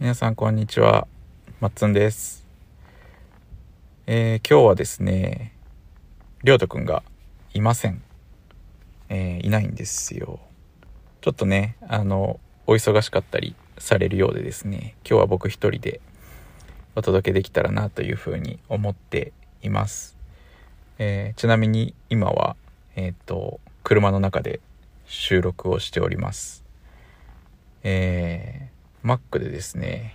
皆さんこんにちは。まっつんです。えー、今日はですねりょうとくんがいません。えー、いないんですよ。ちょっとねあのお忙しかったりされるようでですね今日は僕一人でお届けできたらなというふうに思っています、えー、ちなみに今はえっ、と車の中で収録をしております。えーマックでですね、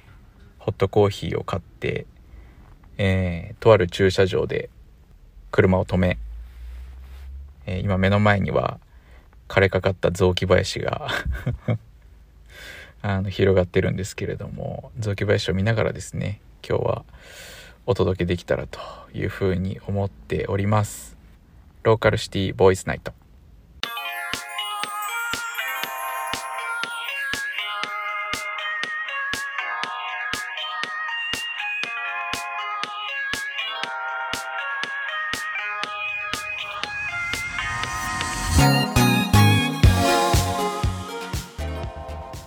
ホットコーヒーを買って、えー、とある駐車場で車を止め、えー、今目の前には枯れかかった雑木林が あの広がってるんですけれども雑木林を見ながらですね今日はお届けできたらというふうに思っております。ローカルシティボーイズナイト。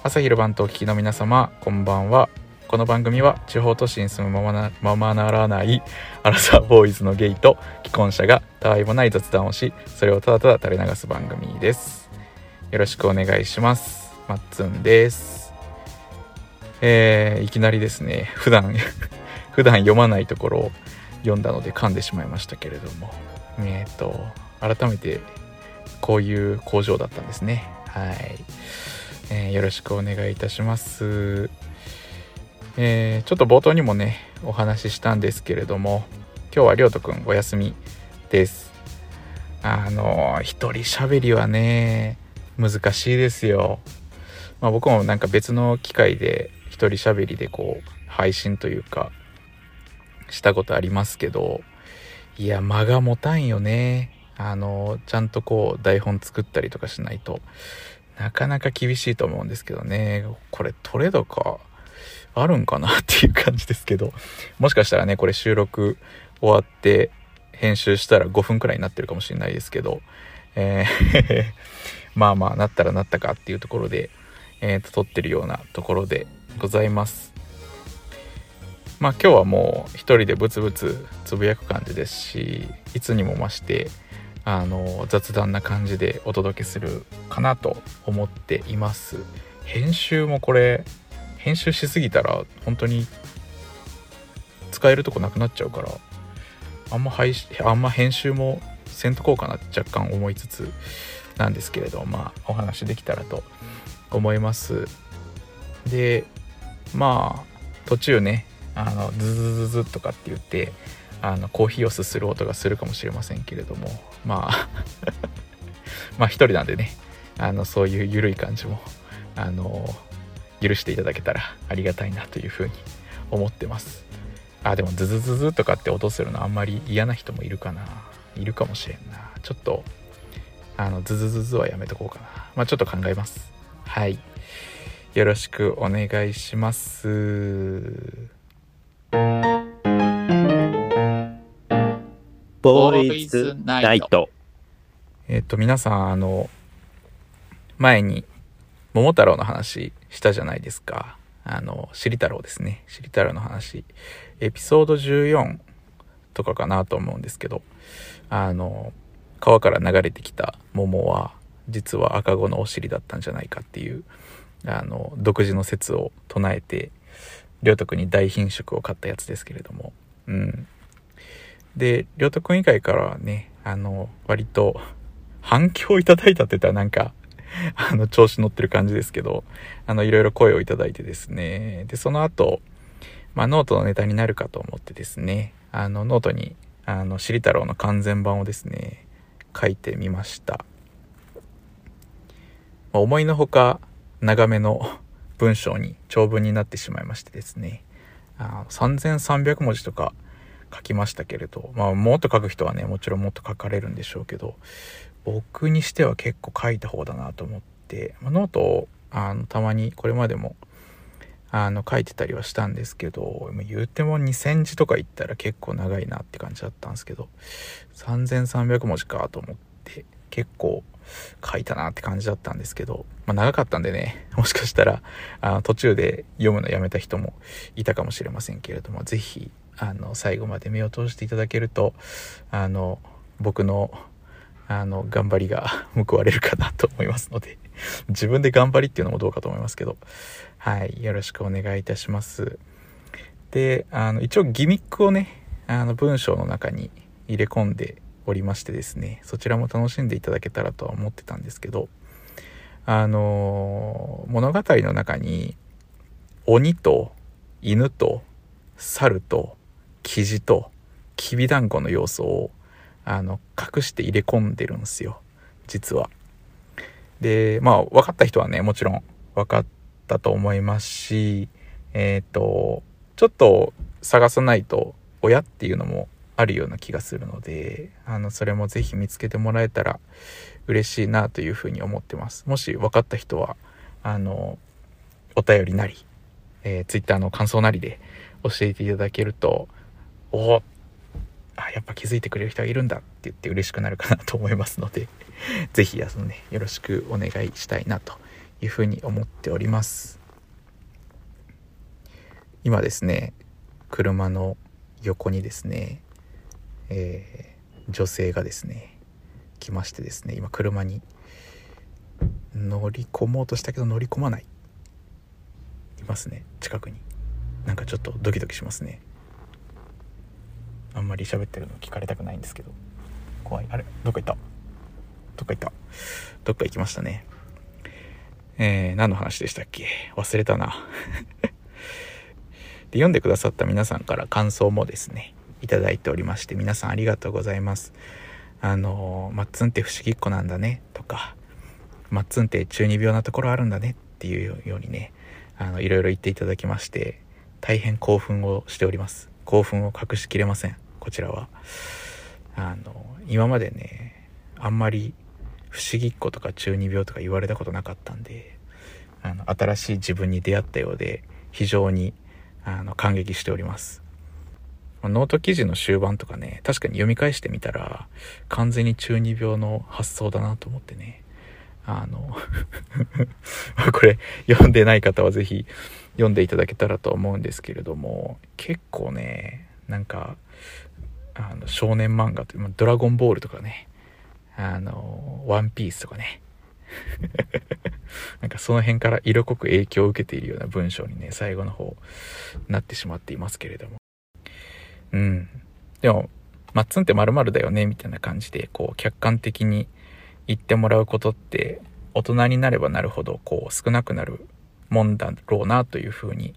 朝昼晩とお聞きの皆様こんばんは。この番組は地方都市に住むままなままならないアラサーボーイズのゲイと既婚者がたわいもない雑談をしそれをただただ垂れ流す番組です。よろしくお願いします。まっつんです。えー、いきなりですね普段 普段読まないところを読んだので噛んでしまいましたけれども。えっ、ー、と改めてこういう工場だったんですね。はい。えー、よろしくお願いいたします。えー、ちょっと冒頭にもねお話ししたんですけれども今日はりょうとくんお休みです。あの一人喋りはね難しいですよ。まあ、僕もなんか別の機会で一人喋りでこう配信というかしたことありますけどいや間が持たんよね。あのちゃんとこう台本作ったりとかしないとなかなか厳しいと思うんですけどね。これトレードか、あるんかなっていう感じですけど、もしかしたらね、これ収録終わって編集したら5分くらいになってるかもしれないですけど、えー まあまあなったらなったかっていうところで、えー、と撮ってるようなところでございます。まあ今日はもう一人でブツブツつぶやく感じですし、いつにも増して、あの雑談な感じでお届けするかなと思っています。編集もこれ編集しすぎたら本当に使えるとこなくなっちゃうからあんま配あんま編集もせんとこうかなって若干思いつつなんですけれどまあお話できたらと思います。でまあ途中ねあのズズズズとかって言ってあのコーヒーをすする音がするかもしれませんけれどもまあ まあ一人なんでねあのそういう緩い感じもあの許していただけたらありがたいなというふうに思ってます。あでもズズズズとかって音するのあんまり嫌な人もいるかな。いるかもしれんな。ちょっとあのズズズズはやめとこうかな。まあちょっと考えます。はい。よろしくお願いします。ボーイズナイト。えっ、と、皆さん、あの、前に、桃太郎の話したじゃないですか。あの、しり太郎ですね。しり太郎の話。エピソード14とかかなと思うんですけど、あの、川から流れてきた桃は、実は赤子のお尻だったんじゃないかっていう、あの、独自の説を唱えて、良徳に大品種を買ったやつですけれども、うん。で、りょうとくん以外からはね、あの、割と反響いただいたって言ったらなんか、あの、調子乗ってる感じですけど、あの、いろいろ声をいただいてですね、で、その後、まあ、ノートのネタになるかと思ってですね、あの、ノートに、あの、しり太郎の完全版をですね、書いてみました。まあ、思いのほか、長めの文章に長文になってしまいましてですね、あ3300文字とか書きましたけれど、まあ、もっと書く人はね、もちろんもっと書かれるんでしょうけど、僕にしては結構書いた方だなと思って、まあ、ノートをあのたまにこれまでもあの書いてたりはしたんですけど言うても2000字とか言ったら結構長いなって感じだったんですけど3300文字かと思って結構書いたなって感じだったんですけど、まあ、長かったんでね、もしかしたら、あの、途中で読むのやめた人もいたかもしれませんけれども、ぜひ、あの、最後まで目を通していただけると、あの、僕の、あの、頑張りが 報われるかなと思いますので、自分で頑張りっていうのもどうかと思いますけど、はい、よろしくお願いいたします。で、あの、一応ギミックをね、あの、文章の中に入れ込んでおりましてですねそちらも楽しんでいただけたらとは思ってたんですけどあの物語の中に鬼と犬と猿とキジときびだんごの要素をあの隠して入れ込んでるんですよ実は。でまあ分かった人はねもちろん分かったと思いますしえっ、ー、とちょっと探さないと親っていうのもあるような気がするのであのそれも是非見つけてもらえたら嬉しいなというふうに思ってますもし分かった人はあのお便りなり、えー、Twitter の感想なりで教えていただけるとおあやっぱ気づいてくれる人がいるんだって言って嬉しくなるかなと思いますので是非あのねよろしくお願いしたいなというふうに思っております。今ですね車の横にですねえー、女性がですね来ましてですね今車に乗り込もうとしたけど乗り込まない。いますね近くに。なんかちょっとドキドキしますね。あんまり喋ってるの聞かれたくないんですけど。怖い。あれ？どっか行った？どっか行った？どっか行きましたね。えー、何の話でしたっけ？忘れたな。で読んでくださった皆さんから感想もですねいただいておりまして皆さんありがとうございます。あのマッツンって不思議っ子なんだねとかマッツンって中二病なところあるんだねっていうようにねあのいろいろ言っていただきまして大変興奮をしております。興奮を隠しきれません。こちらは。あの今までねあんまり不思議っ子とか中二病とか言われたことなかったんであの新しい自分に出会ったようで非常にあの感激しております。ノート記事の終盤とかね、確かに読み返してみたら、完全に中二病の発想だなと思ってね。あの これ、読んでない方は是非読んでいただけたらと思うんですけれども、結構ね、なんか、あの少年漫画という、ドラゴンボールとかね、あの、ワンピースとかね、なんかその辺から色濃く影響を受けているような文章にね、最後の方なってしまっていますけれども。うん。でも、まっつんって〇〇だよね、みたいな感じで、こう、客観的に言ってもらうことって、大人になればなるほど、こう、少なくなるもんだろうな、というふうに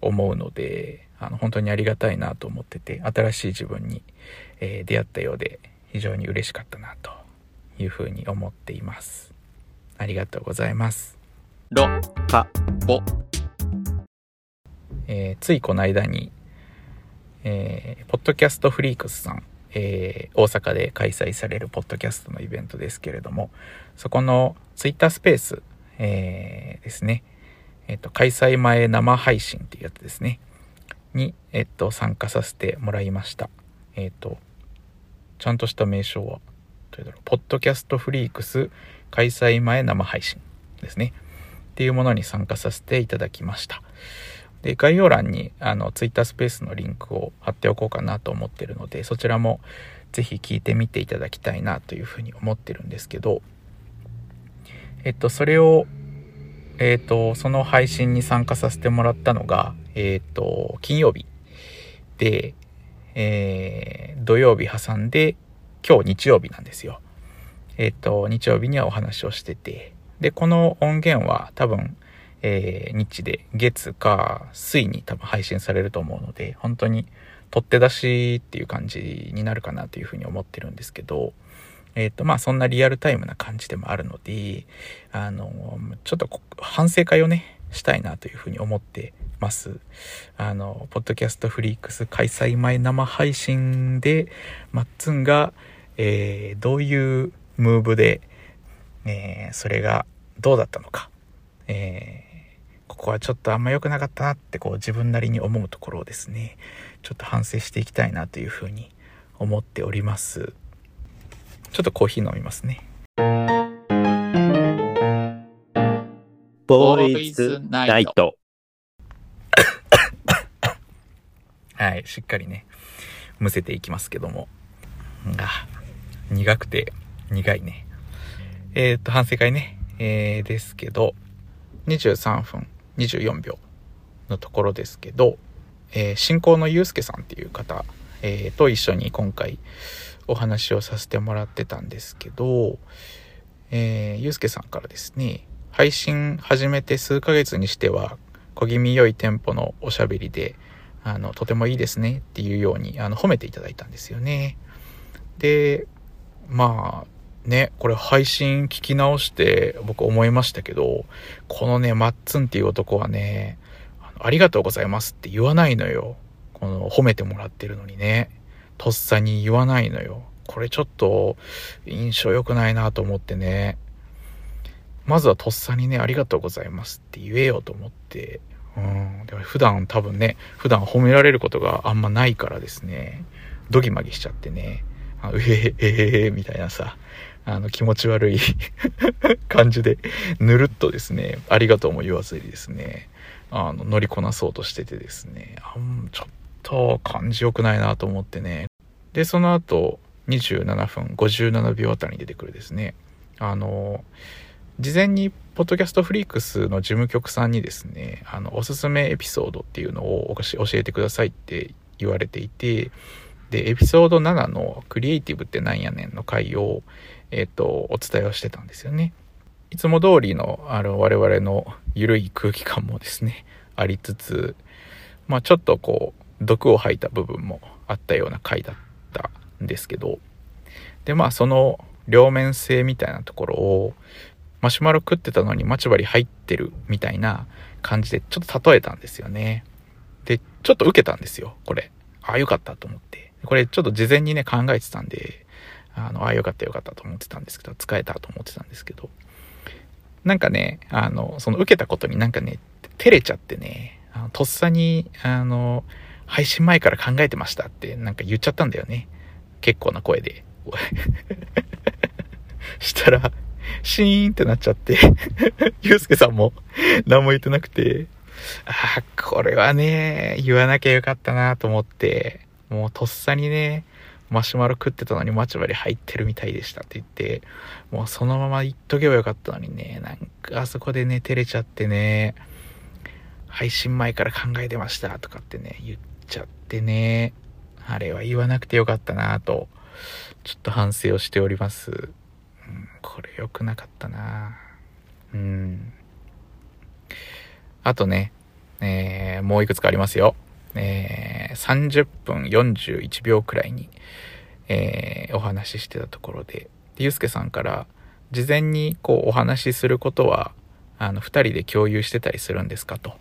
思うので、あの、本当にありがたいなと思ってて、新しい自分に、えー、出会ったようで、非常に嬉しかったな、というふうに思っています。ありがとうございます。ろ、か、ぼ。えー、ついこの間に、えー、ポッドキャストフリークスさん、えー、大阪で開催されるポッドキャストのイベントですけれども、そこのツイッタースペース、えー、ですね、えっ、と、開催前生配信っていうやつですね、に、えっ、と、参加させてもらいました。えっ、と、ちゃんとした名称は、どうだろう、ポッドキャストフリークス開催前生配信ですね。っていうものに参加させていただきました。で、概要欄にあの Twitter スペースのリンクを貼っておこうかなと思ってるので、そちらもぜひ聞いてみていただきたいなというふうに思ってるんですけど、えっと、それを、えっと、その配信に参加させてもらったのが、えっと、金曜日で、えー、土曜日挟んで、今日日曜日なんですよ。えっと、日曜日にはお話をしてて、で、この音源は多分、えー、日で月か水に多分配信されると思うので、本当に取って出しっていう感じになるかなというふうに思ってるんですけど、えっ、ー、と、まあそんなリアルタイムな感じでもあるので、あの、ちょっと反省会をね、したいなというふうに思ってます。あの、ポッドキャストフリークス開催前生配信で、マッツンが、えー、どういうムーブで、えー、それがどうだったのか、えここはちょっとあんま良くなかったなってこう自分なりに思うところをですねちょっと反省していきたいなというふうに思っておりますちょっとコーヒー飲みますね。ボーイズナイト。はい、しっかりね、むせていきますけども。あ、苦くて苦いね。えっ、と、反省会ね、えー、ですけど、23分24秒のところですけど、えー、進行のゆうすけさんっていう方、えー、と一緒に今回、お話をさせてもらってたんですけど、えー、ゆうすけさんからですね、配信始めて数ヶ月にしては小気味良いテンポのおしゃべりで、あの、とてもいいですねっていうように、あの、褒めていただいたんですよね。で、まあ、ね、これ配信聞き直して僕思いましたけど、このね、マッツンっていう男はね、ありがとうございますって言わないのよ。この褒めてもらってるのにね。とっさに言わないのよ。これちょっと印象良くないなと思ってね。まずはとっさにね、ありがとうございますって言えようと思って、うん。でも普段多分ね、普段褒められることがあんまないからですね、ドギマギしちゃってね、あうへへへへみたいなさ、あの気持ち悪い 感じで、ぬるっとですね、ありがとうも言わずにですね、あの乗りこなそうとしててですね、あんちょっと感じ良くないなと思ってね。で、その後、27分57秒あたりに出てくるですね、あの、事前にポッドキャストフリークスの事務局さんにですね、あの、おすすめエピソードっていうのを教えてくださいって言われていて、で、エピソード7のクリエイティブってなんやねんの回を、えっ、ー、と、お伝えをしてたんですよね。いつも通りの、あの、我々の緩い空気感もですね、ありつつ、まあちょっとこう、毒を吐いた部分もあったような回だったんですけど、で、まあその両面性みたいなところを、マシュマロ食ってたのに待ち針入ってるみたいな感じでちょっと例えたんですよね。で、ちょっと受けたんですよ、これ。ああ、よかったと思って。これちょっと事前にね、考えてたんで、あの、ああ、よかったよかったと思ってたんですけど、使えたと思ってたんですけど、なんかね、あの、その受けたことになんかね、照れちゃってね、あのとっさに、あの、配信前から考えてましたってなんか言っちゃったんだよね。結構な声で。したら、シーンってなっちゃってゆうすけさんも何も言ってなくて、ああ、これはね、言わなきゃよかったなと思って、もうとっさにね、マシュマロ食ってたのに待ち針入ってるみたいでしたって言って、もうそのまま言っとけばよかったのにね、なんかあそこでね、照れちゃってね、配信前から考えてましたとかってね、言ってちゃってね、あれは言わなくてよかったなと、ちょっと反省をしております。うん、これ良くなかったなうん。あとね、えー、もういくつかありますよ。えー、30分41秒くらいに、えー、お話ししてたところで、でゆうすけさんから、事前にこうお話しすることは、あの、二人で共有してたりするんですかと。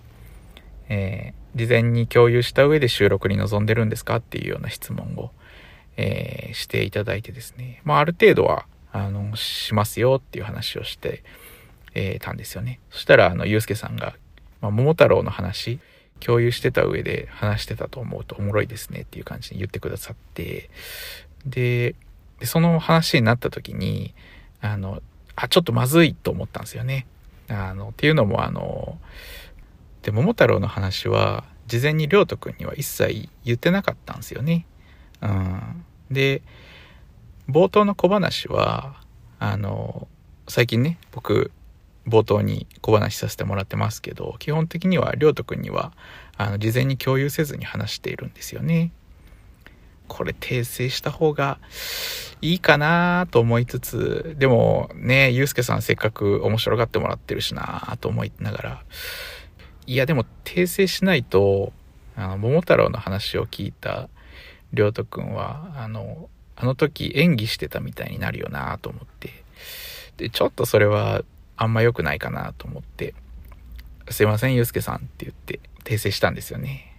えー、事前に共有した上で収録に臨んでるんですかっていうような質問を、えー、していただいてですね。まあ、ある程度は、あの、しますよっていう話をして、えー、たんですよね。そしたら、あの、ゆうすけさんが、まあ、桃太郎の話、共有してた上で話してたと思うとおもろいですねっていう感じで言ってくださって、で、でその話になった時に、あの、あ、ちょっとまずいと思ったんですよね。あの、っていうのもあの、で、桃太郎の話は、事前にりょうとくんには一切言ってなかったんですよね。うん。で、冒頭の小話は、あの、最近ね、僕、冒頭に小話させてもらってますけど、基本的には、りょうとくんには、あの、事前に共有せずに話しているんですよね。これ訂正した方がいいかなと思いつつ、でもね、ゆうすけさんせっかく面白がってもらってるしなと思いながら、いやでも訂正しないと、あの、桃太郎の話を聞いたりょうとくんは、あの、あの時演技してたみたいになるよなと思って。で、ちょっとそれはあんま良くないかなと思って、すいません、ゆうすけさんって言って訂正したんですよね。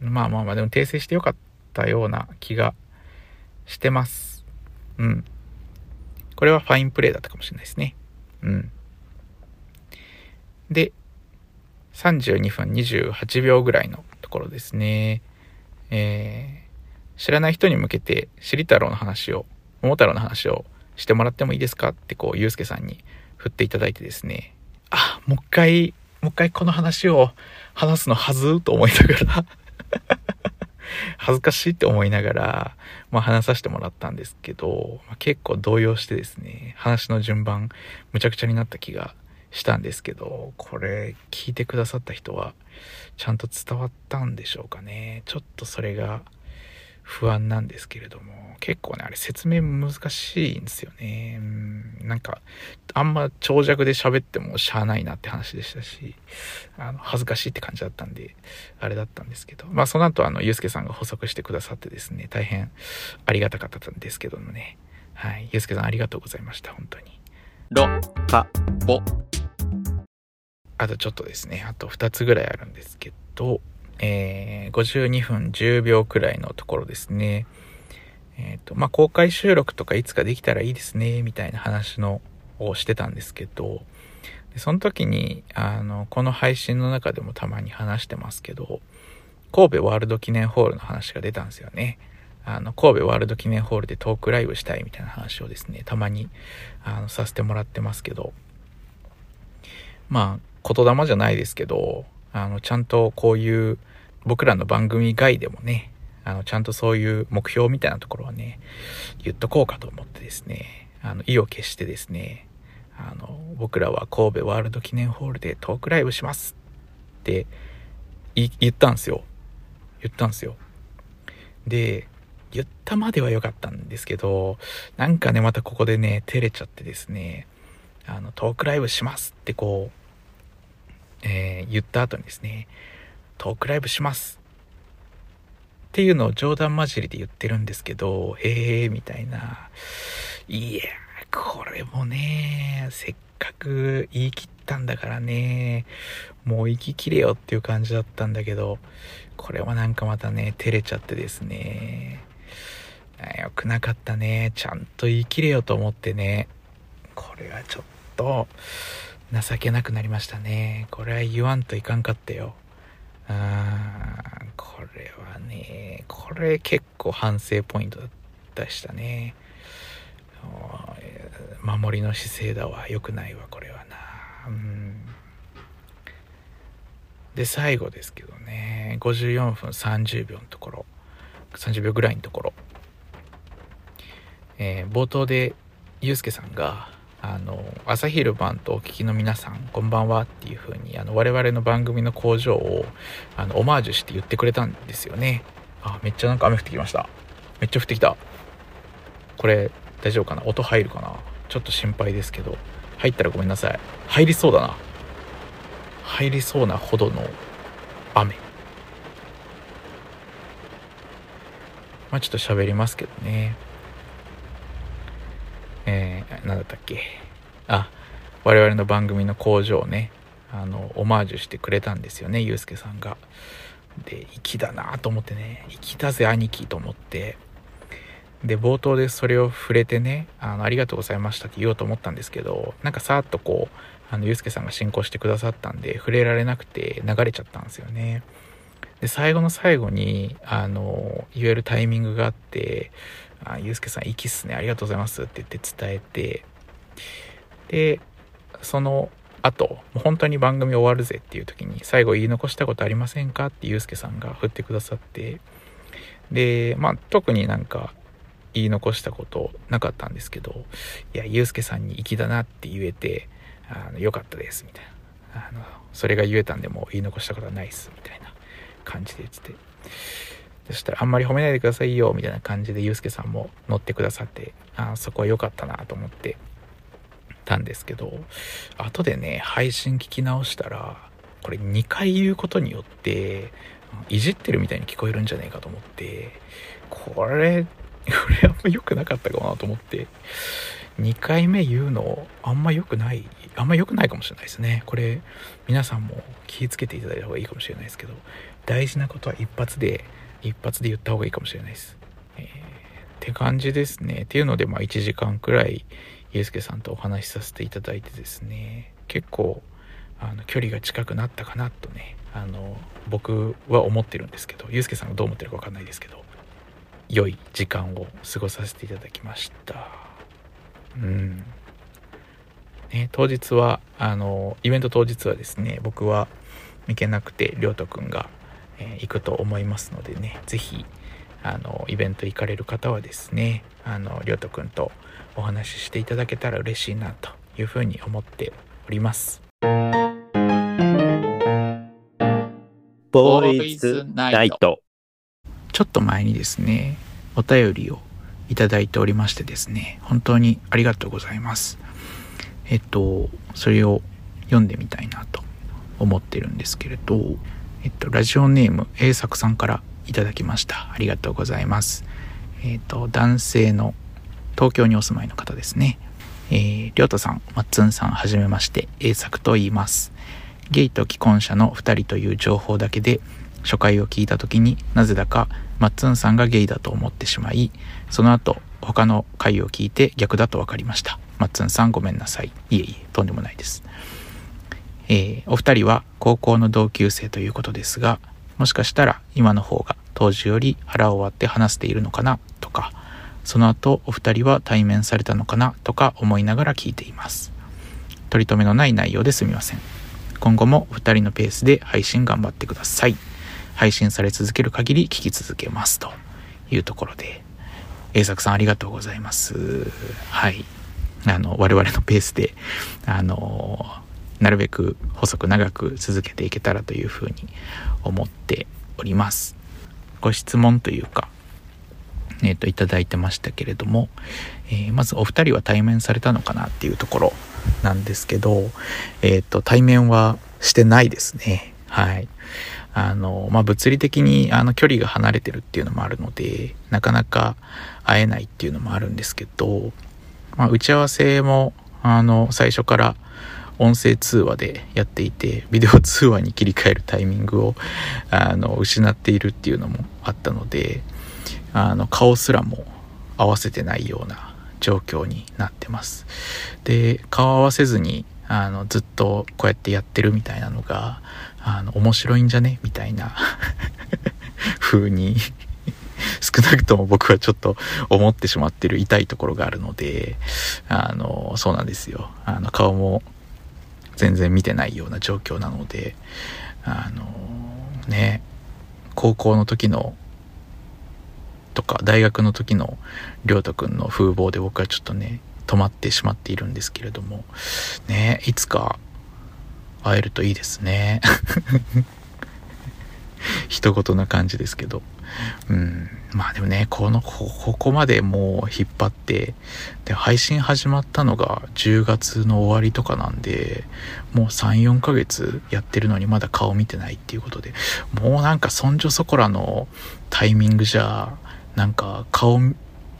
まあまあまあ、でも訂正してよかったような気がしてます。うん。これはファインプレーだったかもしれないですね。うん。で、32分28秒ぐらいのところですね。えー知らない人に向けて、しり太郎の話を、桃太郎の話をしてもらってもいいですか？ってこう、ゆうすけさんに振っていただいてですね、あもう一回もう一回この話を話すのはずと思いながら。恥ずかしいって思いながら、まあ、話させてもらったんですけど、まあ、結構動揺してですね話の順番むちゃくちゃになった気がしたんですけどこれ聞いてくださった人はちゃんと伝わったんでしょうかね。ちょっとそれが不安なんですけれども結構ねあれ説明難しいんですよね。うんなんかあんま長尺で喋ってもしゃあないなって話でしたしあの恥ずかしいって感じだったんであれだったんですけど。まあその後あのゆうすけさんが補足してくださってですね大変ありがたかったんですけどもね。はいゆうすけさんありがとうございました本当に。ろかぼ。あとちょっとですねあと2つぐらいあるんですけどえー、52分10秒くらいのところですね。えっ、ー、と、まあ、公開収録とかいつかできたらいいですね、みたいな話のをしてたんですけど、その時に、あの、この配信の中でもたまに話してますけど、神戸ワールド記念ホールの話が出たんですよね。あの、神戸ワールド記念ホールでトークライブしたいみたいな話をですね、たまに、あの、させてもらってますけど、まあ、言霊じゃないですけど、あの、ちゃんとこういう僕らの番組外でもね、あの、ちゃんとそういう目標みたいなところはね、言っとこうかと思ってですね、あの、意を決してですね、あの、僕らは神戸ワールド記念ホールでトークライブしますって言ったんですよ。言ったんですよ。で、言ったまでは良かったんですけど、なんかね、またここでね、照れちゃってですね、あの、トークライブしますってこう、えー、言った後にですね、トークライブしますっていうのを冗談交じりで言ってるんですけど、ええー、みたいな。いや、これもね、せっかく言い切ったんだからね、もう行ききれよっていう感じだったんだけど、これはなんかまたね、照れちゃってですね。よくなかったね。ちゃんと言い切れよと思ってね。これはちょっと、情けなくなりましたね。これは言わんといかんかったよ。あこれはね、これ結構反省ポイントでしたね。守りの姿勢だわ。良くないわ、これはな。うん。で、最後ですけどね、54分30秒のところ、30秒ぐらいのところ、えー、冒頭で、ゆうすけさんが、あの朝昼晩とお聞きの皆さんこんばんはっていう風にあの我々の番組の工場をあのオマージュして言ってくれたんですよね。あめっちゃなんか雨降ってきました。めっちゃ降ってきた。これ大丈夫かな？音入るかな？ちょっと心配ですけど。入ったらごめんなさい。入りそうだな。入りそうなほどの雨。まあちょっと喋りますけどね。えー、何だったっけ？あ我々の番組の工場をねあのオマージュしてくれたんですよねゆうすけさんが。で粋だなと思ってね粋だぜ兄貴と思って。で冒頭でそれを触れてねあのありがとうございましたって言おうと思ったんですけどなんかさっとこうあのゆうすけさんが進行してくださったんで触れられなくて流れちゃったんですよね。で最後の最後にあの言えるタイミングがあってあゆうすけさん、息っすね。ありがとうございます。って言って伝えて、で、その後、もう本当に番組終わるぜっていう時に、最後言い残したことありませんか？ってゆうすけさんが振ってくださって、で、まあ、特になんか言い残したことなかったんですけど、いや、ゆうすけさんに粋だなって言えて、あの、よかったです、みたいな。あの、それが言えたんでもう言い残したことはないっす、みたいな感じで言ってて。そしたらあんまり褒めないでくださいよみたいな感じでゆうすけさんも乗ってくださってあそこは良かったなと思ってたんですけど後でね配信聞き直したらこれ2回言うことによっていじってるみたいに聞こえるんじゃねえかと思ってこれこれあんま良くなかったかなと思って2回目言うのあんま良くないあんま良くないかもしれないですね。これ皆さんも気をつけていただいた方がいいかもしれないですけど大事なことは一発で一発で言った方がいいかもしれないです。えー、って感じですね。っていうので、まあ1時間くらい、ゆうすけさんとお話しさせていただいてですね、結構、あの、距離が近くなったかなとね、あの、僕は思ってるんですけど、ゆうすけさんがどう思ってるかわかんないですけど、良い時間を過ごさせていただきました。うん。ね、当日は、あの、イベント当日はですね、僕は行けなくて、りょうとくんが、えー行くと思いますのでね、ぜひ、あの、イベント行かれる方はですね、あの、りょうとくんとお話ししていただけたら嬉しいなというふうに思っております。ボーイズナイト。ちょっと前にですね、お便りをいただいておりましてですね、本当にありがとうございます。えっと、それを読んでみたいなと思ってるんですけれど、えっと、ラジオネーム A 作さんからいただきました。ありがとうございます。えっと、男性の東京にお住まいの方ですね。えー、りょうとさん、まっつんさん、はじめまして、A 作と言います。ゲイと既婚者の2人という情報だけで初回を聞いた時になぜだかマッツンさんがゲイだと思ってしまいその後他の回を聞いて逆だと分かりましたマッツンさんごめんなさいいえいえとんでもないですえーお二人は高校の同級生ということですがもしかしたら今の方が当時より腹を割って話しているのかなとかその後お二人は対面されたのかなとか思いながら聞いています。取り留めのない内容ですみません。今後もお二人のペースで配信頑張ってください。配信され続ける限り聞き続けます。というところで A 作さんありがとうございます。はい。あの我々のペースであのなるべく細く長く続けていけたらというふうに思っております。ご質問というかえっ、といただいてましたけれども、えーまずお二人は対面されたのかなっていうところなんですけどえっ、と対面はしてないですね。はい。あの、まあ、物理的にあの距離が離れてるっていうのもあるので、なかなか会えないっていうのもあるんですけど、まあ、打ち合わせも、あの、最初から音声通話でやっていて、ビデオ通話に切り替えるタイミングを、あの、失っているっていうのもあったので、あの、顔すらも合わせてないような状況になってます。で、顔合わせずに、あの、ずっとこうやってやってるみたいなのが、あの、面白いんじゃね？みたいな 風に少なくとも僕はちょっと思ってしまってる痛いところがあるので、あの、そうなんですよ。あの、顔も全然見てないような状況なので、あの、ね、高校の時のとか大学の時のりょうとくんの風貌で僕はちょっとね止まってしまっているんですけれどもねいつか会えるといいですね。一言な感じですけど。うん。まあでもねこのここまでもう引っ張ってで配信始まったのが10月の終わりとかなんでもう34ヶ月やってるのにまだ顔見てないっていうことでもうなんかそんじょそこらのタイミングじゃなんか顔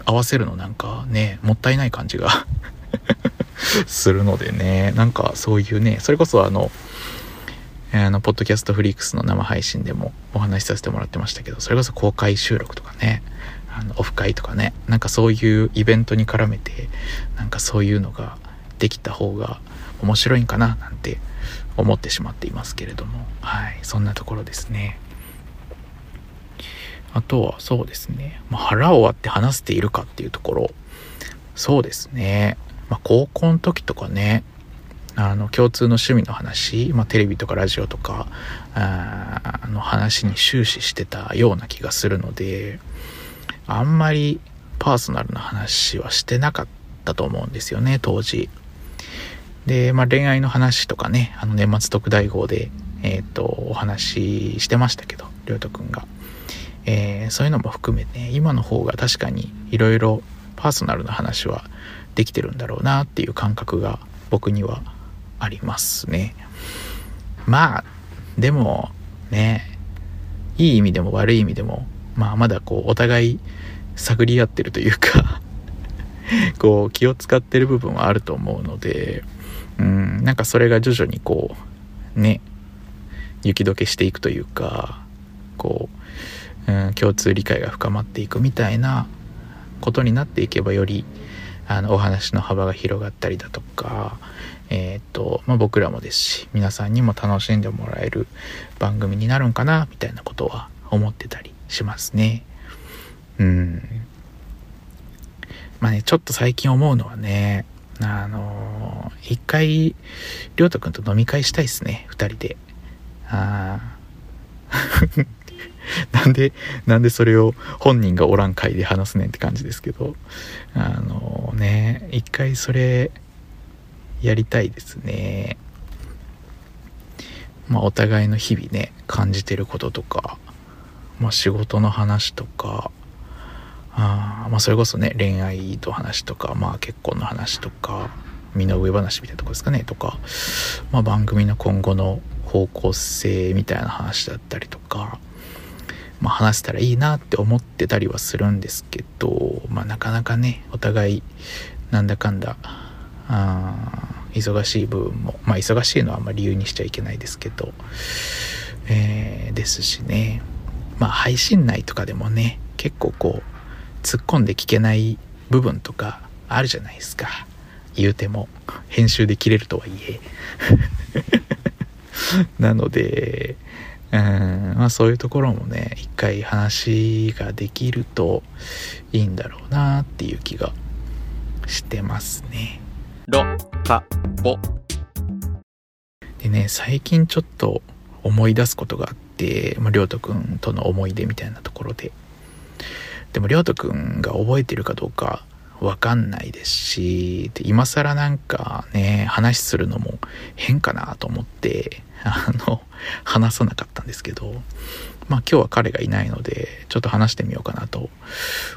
合わせるのなんかねもったいない感じが するのでねなんかそういうねそれこそあのあのポッドキャストフリークスの生配信でもお話しさせてもらってましたけどそれこそ公開収録とかねあのオフ会とかねなんかそういうイベントに絡めてなんかそういうのができた方が面白いんかななんて思ってしまっていますけれども。はいそんなところですね。あとはそうですね、まあ、腹を割って話しているかっていうところ。そうですね、まあ、高校の時とかねあの共通の趣味の話、まあ、テレビとかラジオとかあの話に終始してたような気がするのであんまりパーソナルな話はしてなかったと思うんですよね当時。で、まあ、恋愛の話とかねあの年末特大号でえっ、とお話ししてましたけどりょうとくんが、えーそういうのも含めて今の方が確かにいろいろパーソナルな話はできてるんだろうなっていう感覚が僕にはありますね。まあでもねいい意味でも悪い意味でもまあまだこうお互い探り合ってるというか こう気を使ってる部分はあると思うのでうんなんかそれが徐々にこうね雪解けしていくというかこう、うん、共通理解が深まっていくみたいなことになっていけばよりあのお話の幅が広がったりだとかえっ、と、まあ、僕らもですし皆さんにも楽しんでもらえる番組になるんかなみたいなことは思ってたりしますね。うん。まあねちょっと最近思うのはねあのー一回、りょうたくんと飲み会したいっすね、二人で。あー。なんで、なんでそれを本人がおらん会で話すねんって感じですけど、あのね、一回それ、やりたいですね。まあ、お互いの日々ね、感じてることとか、まあ、仕事の話とか、あまあ、それこそね、恋愛の話とか、まあ、結婚の話とか、身の上話みたいなとこですかね、とか、まあ、番組の今後の方向性みたいな話だったりとか、まあ、話せたらいいなって思ってたりはするんですけど、まあ、なかなかね、お互い、なんだかんだ、あ忙しい部分も、まあ、忙しいのはあんまり理由にしちゃいけないですけど、えーですしね、まあ、配信内とかでもね、結構こう、突っ込んで聞けない部分とかあるじゃないですか。言うても、編集で切れるとはいえ。なので、うん、まあそういうところもね、一回話ができるといいんだろうなっていう気がしてますね。ろ、か、ぼ。でね、最近ちょっと思い出すことがあって、まあ、りょうとくんとの思い出みたいなところで。でも、りょうとくんが覚えてるかどうかわかんないですし、で今更なんかね、話するのも変かなと思って、あの、話さなかったんですけど、まあ今日は彼がいないので、ちょっと話してみようかなと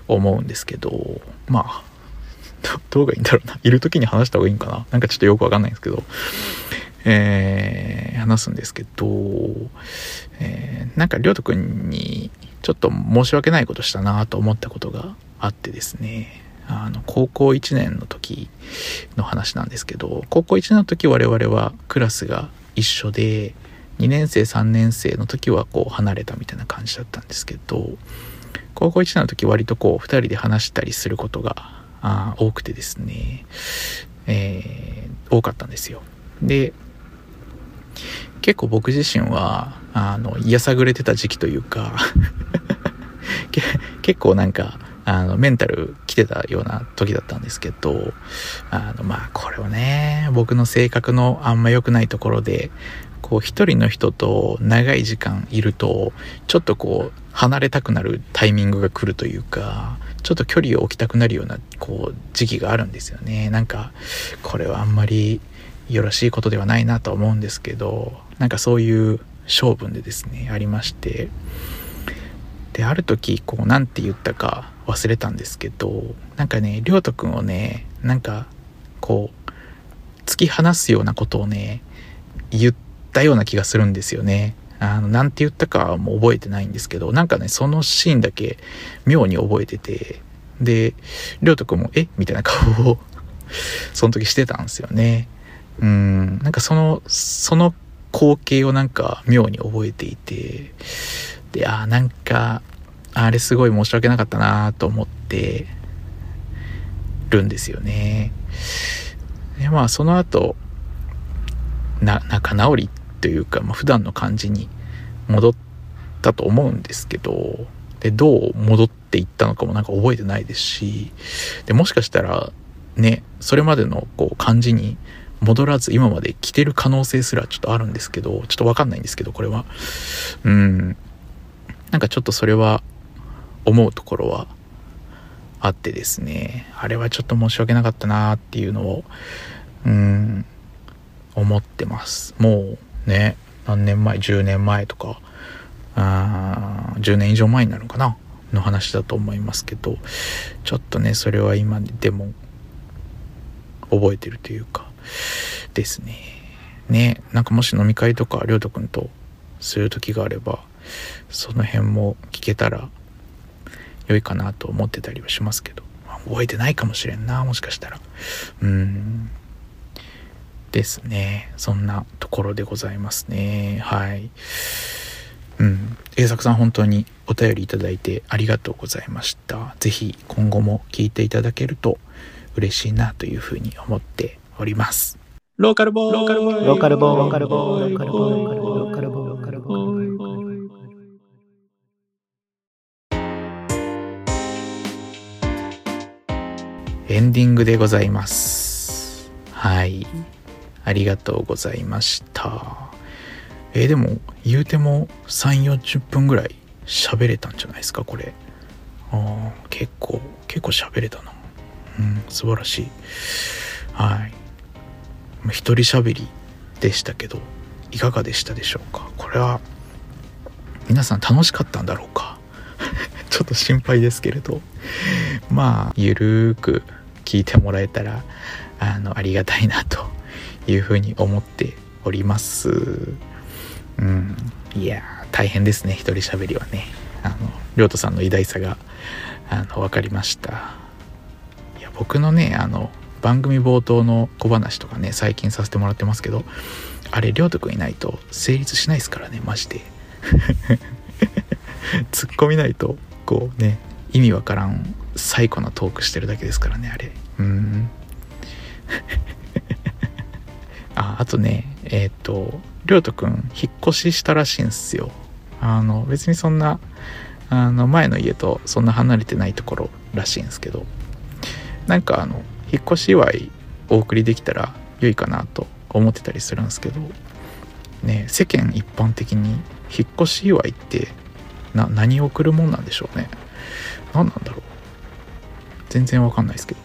思うんですけど、まあ、どうがいいんだろうな。いる時に話した方がいいんかな。なんかちょっとよくわかんないんですけど、えー話すんですけど、えーなんかりょうとくんにちょっと申し訳ないことしたなと思ったことがあってですね、あの、高校1年の時の話なんですけど、高校1年の時我々はクラスが一緒で、2年生3年生の時はこう離れたみたいな感じだったんですけど、高校1年の時割とこう2人で話したりすることがあ多くてですね、えー多かったんですよ。で、結構僕自身は、あの、やさぐれてた時期というか、結構なんか、あの、メンタル来てたような時だったんですけど、あの、まあ、これをね、僕の性格のあんま良くないところで、こう、一人の人と長い時間いると、ちょっとこう、離れたくなるタイミングが来るというか、ちょっと距離を置きたくなるような、こう、時期があるんですよね。なんか、これはあんまりよろしいことではないなと思うんですけど、なんかそういう性分でですね、ありまして、で、ある時、こう、なんて言ったか忘れたんですけど、なんかね、りょうとくんをね、なんか、こう、突き放すようなことをね、言ったような気がするんですよね。あの、なんて言ったかもう覚えてないんですけど、なんかね、そのシーンだけ妙に覚えてて、で、りょうとくんも、え？みたいな顔を、その時してたんですよね。うん、なんかその、その光景をなんか妙に覚えていて、で、あーなんか、あれすごい申し訳なかったなと思ってるんですよね。で、まあその後、な、仲直りってというか、まあ、普段の感じに戻ったと思うんですけど、で、どう戻っていったのかもなんか覚えてないですし、で、もしかしたら、ね、それまでのこう感じに戻らず今まで来てる可能性すらちょっとあるんですけど、ちょっとわかんないんですけど、これは。うん。なんかちょっとそれは思うところはあってですね、あれはちょっと申し訳なかったなっていうのを、うん、思ってます。もうね、何年前、10年前とか、あ10年以上前になるのかなの話だと思いますけど、ちょっとね、それは今でも覚えてるというか、ですね。ね、なんかもし飲み会とか、りょうとくんとする時があれば、その辺も聞けたら良いかなと思ってたりはしますけど、覚えてないかもしれんな、もしかしたら。うん。ですね。そんなところでございますね。はい。うん。栄作さん本当にお便りいただいてありがとうございました。是非今後も聞いていただけると嬉しいなというふうに思っております。ローカルボーカルボローカルボーイローカルボーイローカルボーローカルボーローカルボーローカルボーエンディングでございます。はい。ありがとうございました。えーでも言うても3 4 0分ぐらい喋れたんじゃないですかこれ。あー結構結構喋れたな。うん素晴らしい。はい。一人喋りでしたけどいかがでしたでしょうか？これは皆さん楽しかったんだろうか？ちょっと心配ですけれど。まあゆるーく聞いてもらえたらあのありがたいなというふうに思っております。うん。いや大変ですね。一人喋りはね。あの亮太さんの偉大さがあの分かりました。いや僕のねあの番組冒頭の小話とかね最近させてもらってますけどあれ亮太くんいないと成立しないですからねマジで。突っ込みないとこうね意味わからん最古なトークしてるだけですからねあれ。うん。あとねえっ、と亮斗くん引っ越ししたらしいんすよ。あの別にそんなあの前の家とそんな離れてないところらしいんですけど。なんかあの引っ越し祝いお送りできたら良いかなと思ってたりするんですけど。ね世間一般的に引っ越し祝いってな何を送るもんなんでしょうね。何なんだろう。全然わかんないですけど。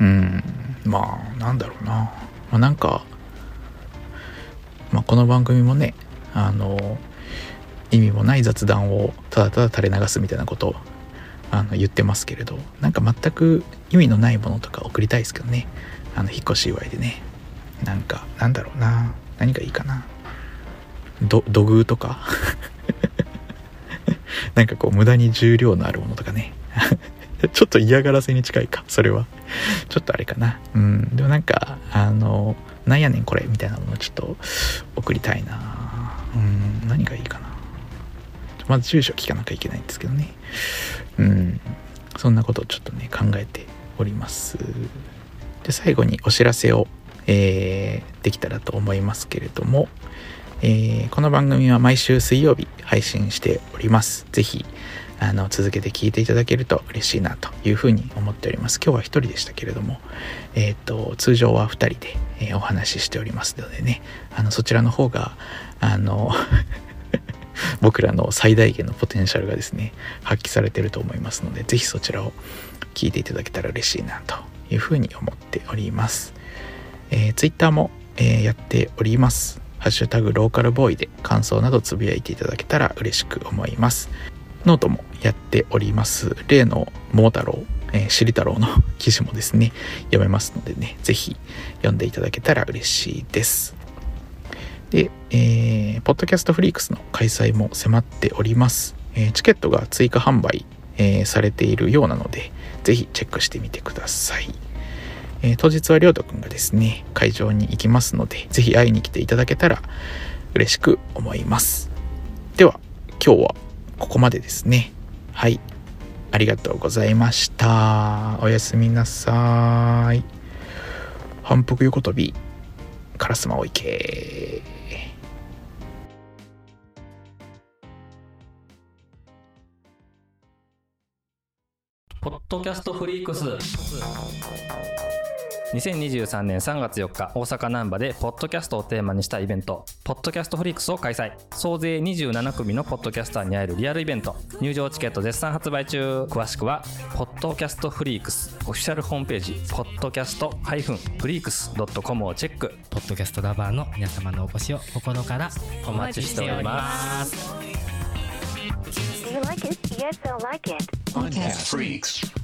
うんまあなんだろうな、まあ、なんか、まあ、この番組もねあの意味もない雑談をただただ垂れ流すみたいなことをあの言ってますけれどなんか全く意味のないものとか送りたいですけどね。あの引っ越し祝いでね。なんかなんだろうな。何がいいかな。土偶とか。なんかこう無駄に重量のあるものとかね。ちょっと嫌がらせに近いかそれは。ちょっとあれかな。うん。でもなんかあのなんやねんこれみたいなものをちょっと送りたいな。うん。何がいいかな。まず住所聞かなきゃいけないんですけどね。うん。そんなことをちょっとね考えております。で最後にお知らせを、えーできたらと思いますけれども、えーこの番組は毎週水曜日配信しております。ぜひあの続けて聞いていただけると嬉しいなというふうに思っております。今日は一人でしたけれどもえっ、と通常は二人で、えーお話ししておりますのでね。あのそちらの方があの 僕らの最大限のポテンシャルがですね発揮されてると思いますのでぜひそちらを聞いていただけたら嬉しいなというふうに思っております、えー、Twitter も、えーやっております。ハッシュタグローカルボーイで感想などつぶやいていただけたら嬉しく思います。ノートもやっております例の桃太郎、えー、しり太郎の 記事もですね読めますのでねぜひ読んでいただけたら嬉しいですで、えーポッドキャストフリークスの開催も迫っております。えーチケットが追加販売、えーされているようなので、ぜひチェックしてみてください。え当日はりょうとくんがですね、会場に行きますので、ぜひ会いに来ていただけたら嬉しく思います。では、今日はここまでですね。はい。ありがとうございました。おやすみなさい。反復横跳び、カラスマを行け。ポッドキャストフリークス2023年3月4日大阪難波でポッドキャストをテーマにしたイベントポッドキャストフリークスを開催総勢27組のポッドキャスターに会えるリアルイベント入場チケット絶賛発売中詳しくはポッドキャストフリークスオフィシャルホームページポッドキャストフリークス .com をチェックポッドキャストラバーの皆様のお越しを心からお待ちしております Do you like it? Yes, I like it. Podcast Freaks.